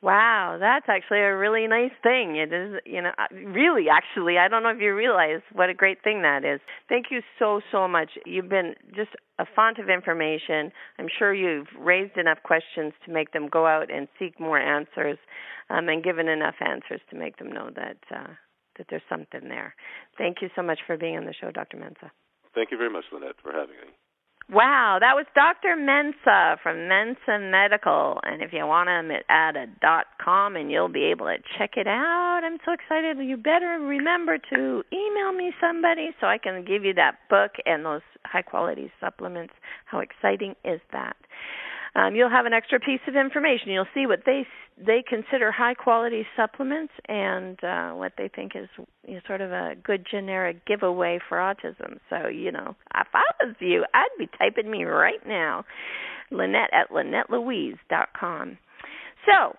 Wow, that's actually a really nice thing. It is, you know, really, actually, I don't know if you realize what a great thing that is. Thank you so, so much. You've been just a font of information. I'm sure you've raised enough questions to make them go out and seek more answers, um, and given enough answers to make them know that uh, that there's something there. Thank you so much for being on the show, Dr. Mensah. Thank you very much, Lynette, for having me. Wow, that was Dr. Mensah from Mensah Medical. And if you want him, at a dot com and you'll be able to check it out. I'm so excited. You better remember to email me somebody so I can give you that book and those high quality supplements. How exciting is that? Um, you'll have an extra piece of information. You'll see what they they consider high quality supplements and uh, what they think is you know, sort of a good generic giveaway for autism. So you know, if I was you, I'd be typing me right now, Lynette at LynetteLouise.com. So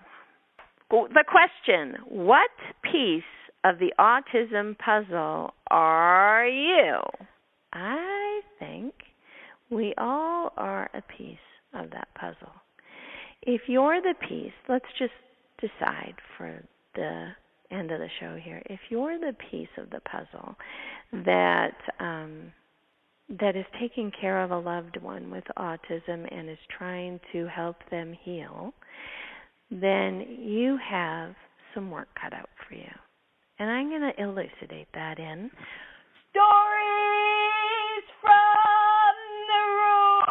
the question: What piece of the autism puzzle are you? I think we all are a piece of that puzzle. If you're the piece, let's just decide for the end of the show here. If you're the piece of the puzzle that um, that is taking care of a loved one with autism and is trying to help them heal, then you have some work cut out for you. And I'm going to elucidate that in stories from the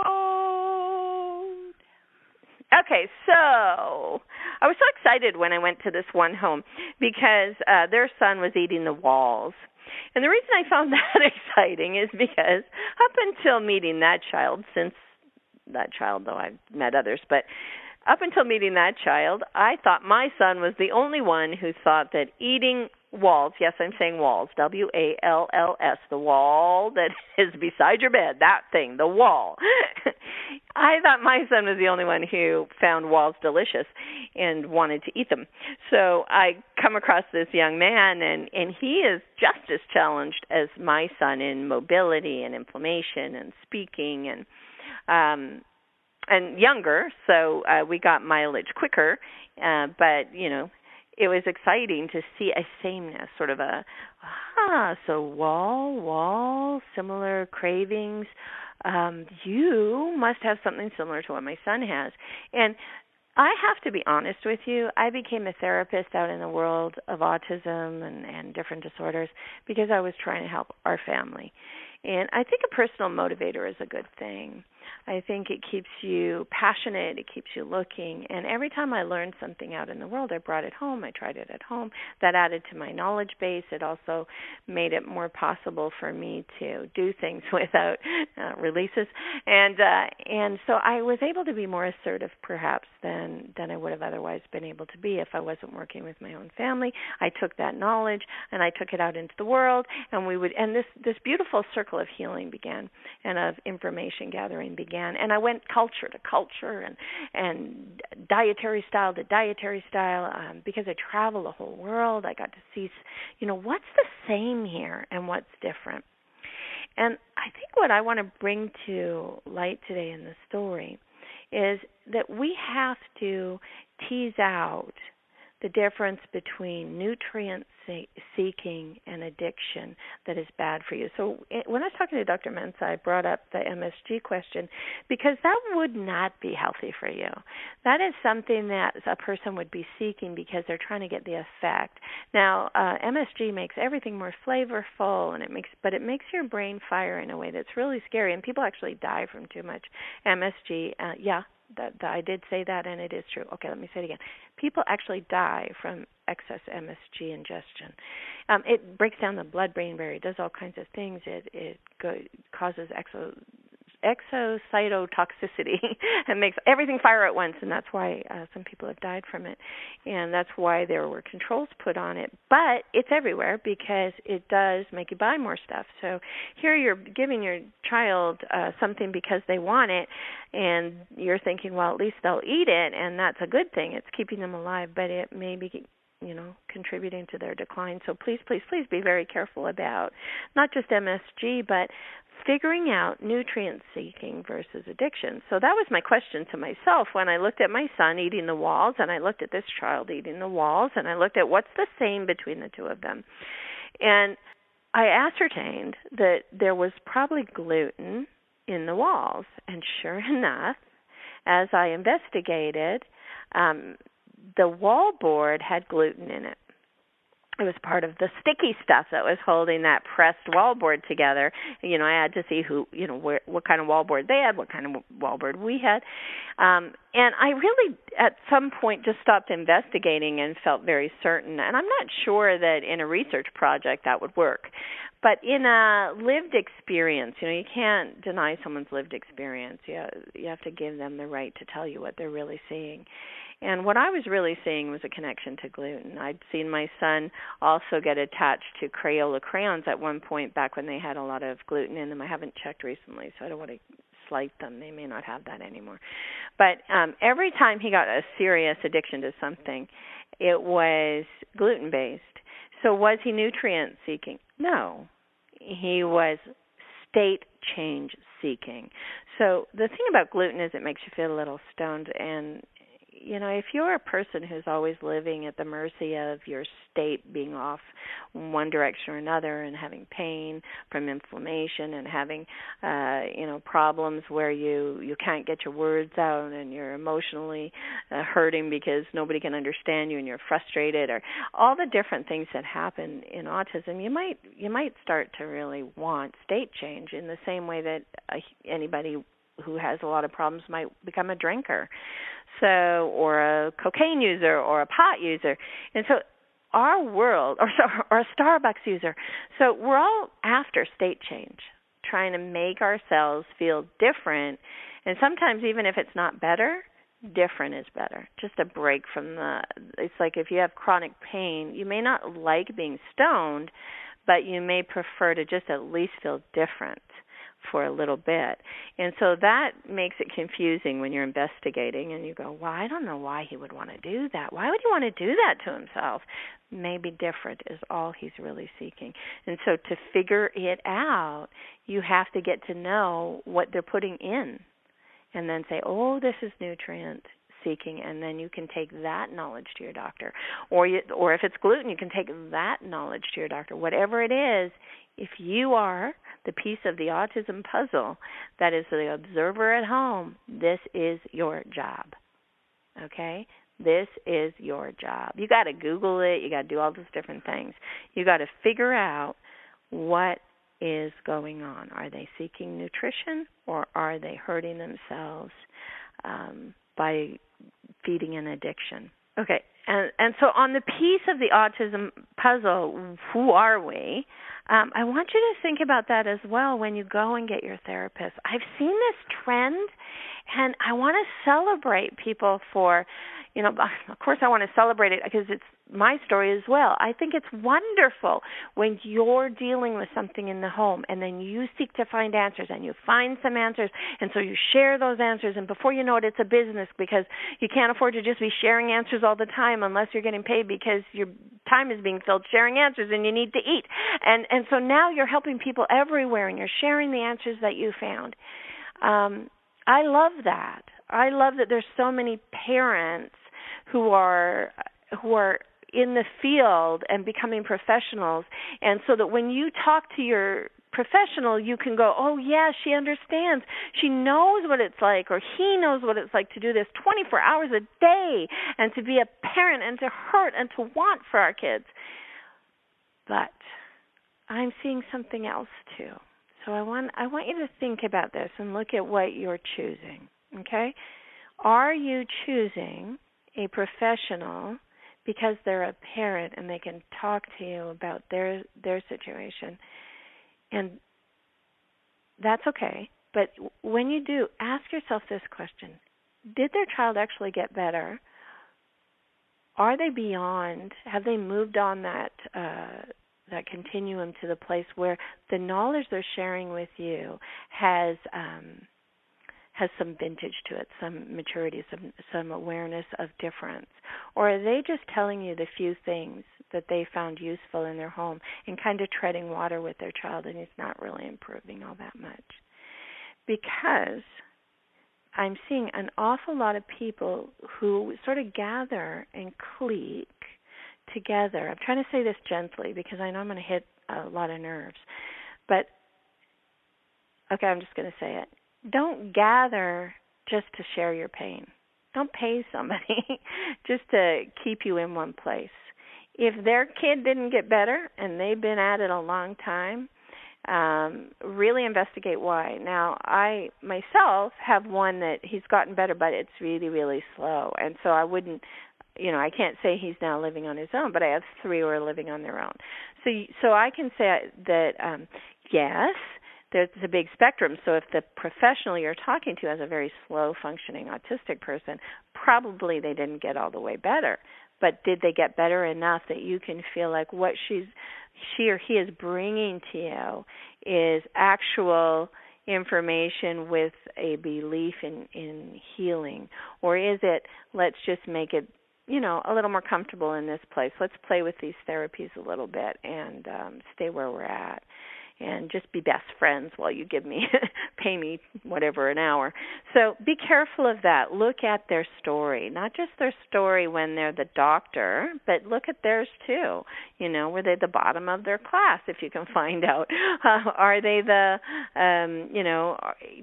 road. Okay, so I was so excited when I went to this one home because uh their son was eating the walls. And the reason I found that exciting is because up until meeting that child, since that child, though I've met others, but up until meeting that child, I thought my son was the only one who thought that eating walls, yes, I'm saying walls, W A L L S, the wall that is beside your bed, that thing, the wall. I thought my son was the only one who found walls delicious and wanted to eat them. So I come across this young man and and he is just as challenged as my son in mobility and inflammation and speaking and um and younger, so uh, we got mileage quicker. Uh, but you know, it was exciting to see a sameness, sort of a ah, so wall, wall, similar cravings. Um, you must have something similar to what my son has, and I have to be honest with you. I became a therapist out in the world of autism and, and different disorders because I was trying to help our family. And I think a personal motivator is a good thing. I think it keeps you passionate, it keeps you looking. And every time I learned something out in the world, I brought it home, I tried it at home. That added to my knowledge base. It also made it more possible for me to do things without uh, releases. And uh and so I was able to be more assertive perhaps than than I would have otherwise been able to be if I wasn't working with my own family. I took that knowledge and I took it out into the world and we would and this this beautiful circle of healing began and of information gathering began. And I went culture to culture and and dietary style to dietary style um because I travel the whole world. I got to see you know what's the same here and what's different. And I think what I want to bring to light today in the story is that we have to tease out the difference between nutrient seeking and addiction that is bad for you. So when I was talking to Dr. Mensah, I brought up the MSG question because that would not be healthy for you. That is something that a person would be seeking because they're trying to get the effect. Now, uh, MSG makes everything more flavorful, and it makes, but it makes your brain fire in a way that's really scary, and people actually die from too much MSG. Uh, yeah, that, that I did say that, and it is true. Okay, let me say it again. People actually die from excess MSG ingestion. Um, it breaks down the blood-brain barrier, It does all kinds of things. It it go, causes exo exocytotoxicity and makes everything fire at once and that's why uh, some people have died from it and that's why there were controls put on it. But it's everywhere because it does make you buy more stuff. So here you're giving your child uh, something because they want it and you're thinking well at least they'll eat it and that's a good thing. It's keeping them alive but it may be you know contributing to their decline. So please please please be very careful about not just MSG but figuring out nutrient seeking versus addiction. So that was my question to myself when I looked at my son eating the walls and I looked at this child eating the walls and I looked at what's the same between the two of them. And I ascertained that there was probably gluten in the walls. And sure enough, as I investigated, um, the wall board had gluten in it it was part of the sticky stuff that was holding that pressed wallboard together. You know, I had to see who, you know, where, what kind of wallboard they had, what kind of wallboard we had, um, and I really, at some point, just stopped investigating and felt very certain. And I'm not sure that in a research project that would work, but in a lived experience, you know, you can't deny someone's lived experience. You you have to give them the right to tell you what they're really seeing. And what I was really seeing was a connection to gluten. I'd seen my son also get attached to Crayola crayons at one point back when they had a lot of gluten in them. I haven't checked recently, so I don't want to slight them. They may not have that anymore. But um every time he got a serious addiction to something, it was gluten based. So was he nutrient seeking? No. He was state change seeking. So the thing about gluten is it makes you feel a little stoned and you know, if you're a person who's always living at the mercy of your state being off one direction or another and having pain from inflammation and having uh you know problems where you you can't get your words out and you're emotionally uh, hurting because nobody can understand you and you're frustrated or all the different things that happen in autism you might you might start to really want state change in the same way that uh, anybody who has a lot of problems might become a drinker so or a cocaine user or a pot user and so our world, or, or a Starbucks user, so we're all after state change, trying to make ourselves feel different, and sometimes even if it's not better, different is better. Just a break from the. It's like if you have chronic pain, you may not like being stoned, but you may prefer to just at least feel different for a little bit. And so that makes it confusing when you're investigating and you go, well, I don't know why he would want to do that. Why would he want to do that to himself? Maybe different is all he's really seeking. And so to figure it out, you have to get to know what they're putting in and then say, oh, this is nutrient seeking and then you can take that knowledge to your doctor or you, or if it's gluten you can take that knowledge to your doctor whatever it is if you are the piece of the autism puzzle that is the observer at home, this is your job. Okay? This is your job. You got to Google it, you got to do all those different things. You got to figure out what is going on. Are they seeking nutrition or are they hurting themselves um, by feeding an addiction? Okay, and and so on the piece of the autism puzzle, who are we? Um, I want you to think about that as well when you go and get your therapist. I've seen this trend, and I want to celebrate people for, you know, of course I want to celebrate it because it's my story as well. I think it's wonderful when you're dealing with something in the home and then you seek to find answers and you find some answers and so you share those answers and before you know it it's a business because you can't afford to just be sharing answers all the time unless you're getting paid because your time is being filled sharing answers and you need to eat. And and so now you're helping people everywhere and you're sharing the answers that you found. Um I love that. I love that there's so many parents who are who are in the field and becoming professionals. And so that when you talk to your professional you can go oh yeah she understands. She knows what it's like or he knows what it's like to do this 24 hours a day and to be a parent and to hurt and to want for our kids. But i'm seeing something else too. So i want i want you to think about this and look at what you're choosing okay? Are you choosing a professional because they're a parent and they can talk to you about their their situation. And that's okay. But when you do ask yourself this question. Did their child actually get better? Are they beyond have they moved on that uh that continuum to the place where the knowledge they're sharing with you has um has some vintage to it, some maturity, some some awareness of difference, or are they just telling you the few things that they found useful in their home and kind of treading water with their child and it's not really improving all that much? Because I'm seeing an awful lot of people who sort of gather and clique together. I'm trying to say this gently because I know I'm going to hit a lot of nerves. But okay, I'm just going to say it don't gather just to share your pain. Don't pay somebody just to keep you in one place. If their kid didn't get better and they've been at it a long time, um really investigate why. Now, I myself have one that he's gotten better but it's really really slow. And so I wouldn't you know, I can't say he's now living on his own, but I have three who are living on their own. So so I can say that um yes, there's a big spectrum. So if the professional you're talking to has a very slow functioning autistic person, probably they didn't get all the way better. But did they get better enough that you can feel like what she's she or he is bringing to you is actual information with a belief in in healing or is it let's just make it you know a little more comfortable in this place let's play with these therapies a little bit and um stay where we're at and just be best friends while you give me pay me whatever an hour. So be careful of that. Look at their story, not just their story when they're the doctor, but look at theirs too. You know, were they the bottom of their class if you can find out? Uh, are they the um, you know,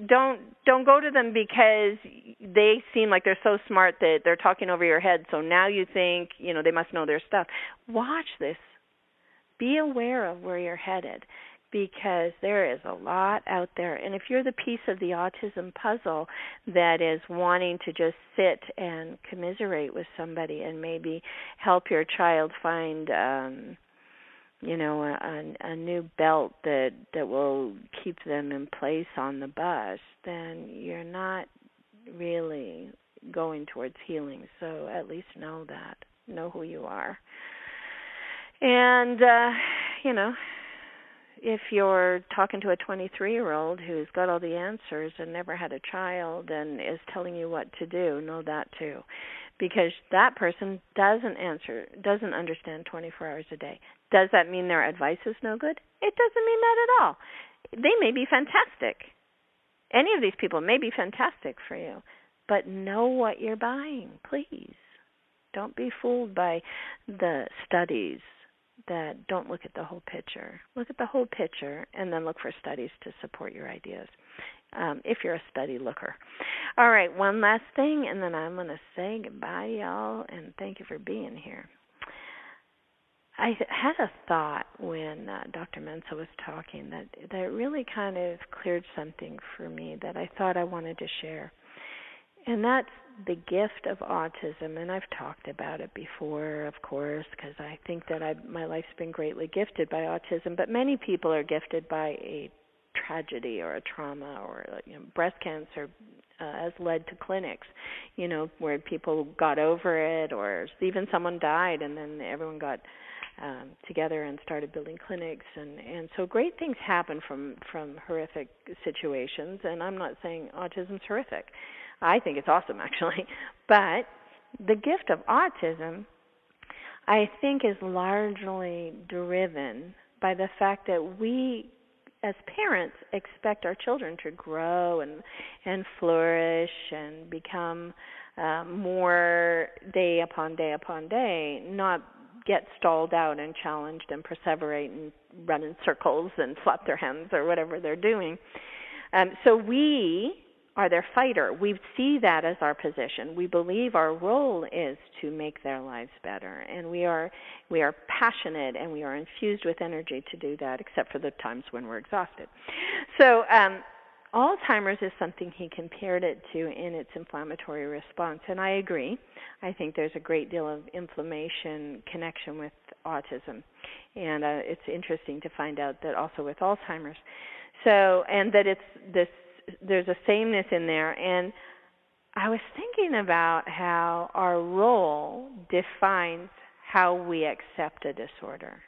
don't don't go to them because they seem like they're so smart that they're talking over your head. So now you think, you know, they must know their stuff. Watch this. Be aware of where you're headed because there is a lot out there. And if you're the piece of the autism puzzle that is wanting to just sit and commiserate with somebody and maybe help your child find um you know a, a new belt that that will keep them in place on the bus then you're not really going towards healing. So at least know that. Know who you are. And uh you know if you're talking to a 23 year old who's got all the answers and never had a child and is telling you what to do know that too. Because that person doesn't answer doesn't understand 24 hours a day. Does that mean their advice is no good? It doesn't mean that at all. They may be fantastic. Any of these people may be fantastic for you but know what you're buying please. Don't be fooled by the studies that don't look at the whole picture. Look at the whole picture and then look for studies to support your ideas. Um, if you're a study looker. All right, one last thing, and then I'm going to say goodbye, y'all, and thank you for being here. I had a thought when uh, Dr. Mensah was talking that that really kind of cleared something for me that I thought I wanted to share. And that's the gift of autism, and I've talked about it before, of course, because I think that I, my life's been greatly gifted by autism. But many people are gifted by a tragedy or a trauma or you know, breast cancer uh, has led to clinics, you know, where people got over it, or even someone died, and then everyone got um, together and started building clinics, and and so great things happen from from horrific situations. And I'm not saying autism's horrific I think it's awesome actually. But the gift of autism, I think, is largely driven by the fact that we as parents expect our children to grow and and flourish and become uh, more day upon day upon day, not get stalled out and challenged and perseverate and run in circles and flap their hands or whatever they're doing. Um, so we are their fighter. We see that as our position. We believe our role is to make their lives better, and we are we are passionate and we are infused with energy to do that. Except for the times when we're exhausted. So. Um, Alzheimer's is something he compared it to in its inflammatory response, and I agree. I think there's a great deal of inflammation connection with autism, and uh, it's interesting to find out that also with Alzheimer's. So, and that it's this there's a sameness in there and I was thinking about how our role defines how we accept a disorder.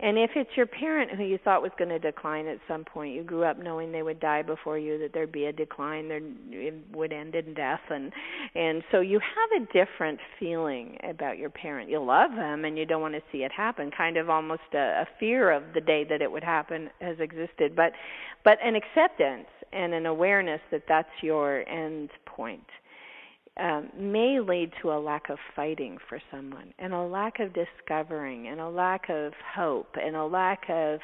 And if it's your parent who you thought was going to decline at some point, you grew up knowing they would die before you, that there'd be a decline, there it would end in death, and and so you have a different feeling about your parent. You love them, and you don't want to see it happen. Kind of almost a, a fear of the day that it would happen has existed, but but an acceptance and an awareness that that's your end point um, may lead to a lack of fighting for someone and a lack of discovering and a lack of hope and a lack of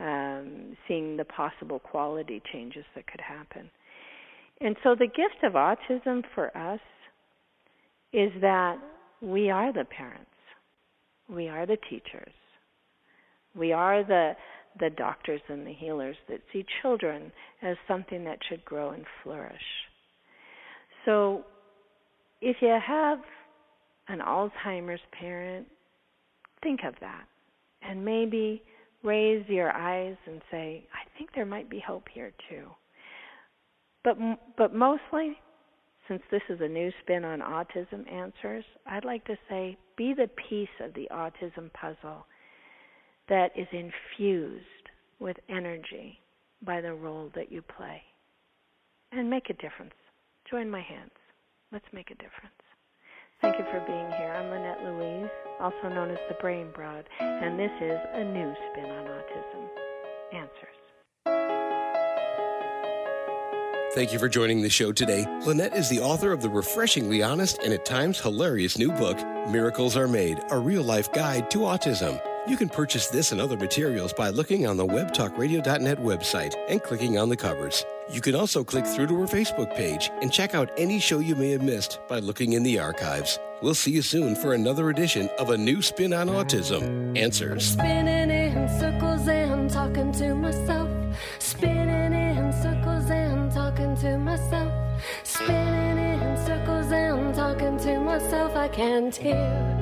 um, seeing the possible quality changes that could happen. And so the gift of autism for us is that we are the parents. We are the teachers. We are the the doctors and the healers that see children as something that should grow and flourish. So if you have an Alzheimer's parent, think of that and maybe raise your eyes and say, I think there might be hope here too. But but mostly since this is a new spin on autism answers, I'd like to say be the piece of the autism puzzle that is infused with energy by the role that you play. And make a difference. Join my hands. Let's make a difference. Thank you for being here. I'm Lynette Louise, also known as the Brain Broad, and this is a new spin on autism. Answers. Thank you for joining the show today. Lynette is the author of the refreshingly honest and at times hilarious new book, Miracles Are Made A Real Life Guide to Autism. You can purchase this and other materials by looking on the webtalkradio.net website and clicking on the covers. You can also click through to our Facebook page and check out any show you may have missed by looking in the archives. We'll see you soon for another edition of A New Spin on Autism Answers. spinning in circles and talking to myself. Spinning in circles and talking to myself. Spinning in circles and talking to myself. I can't hear.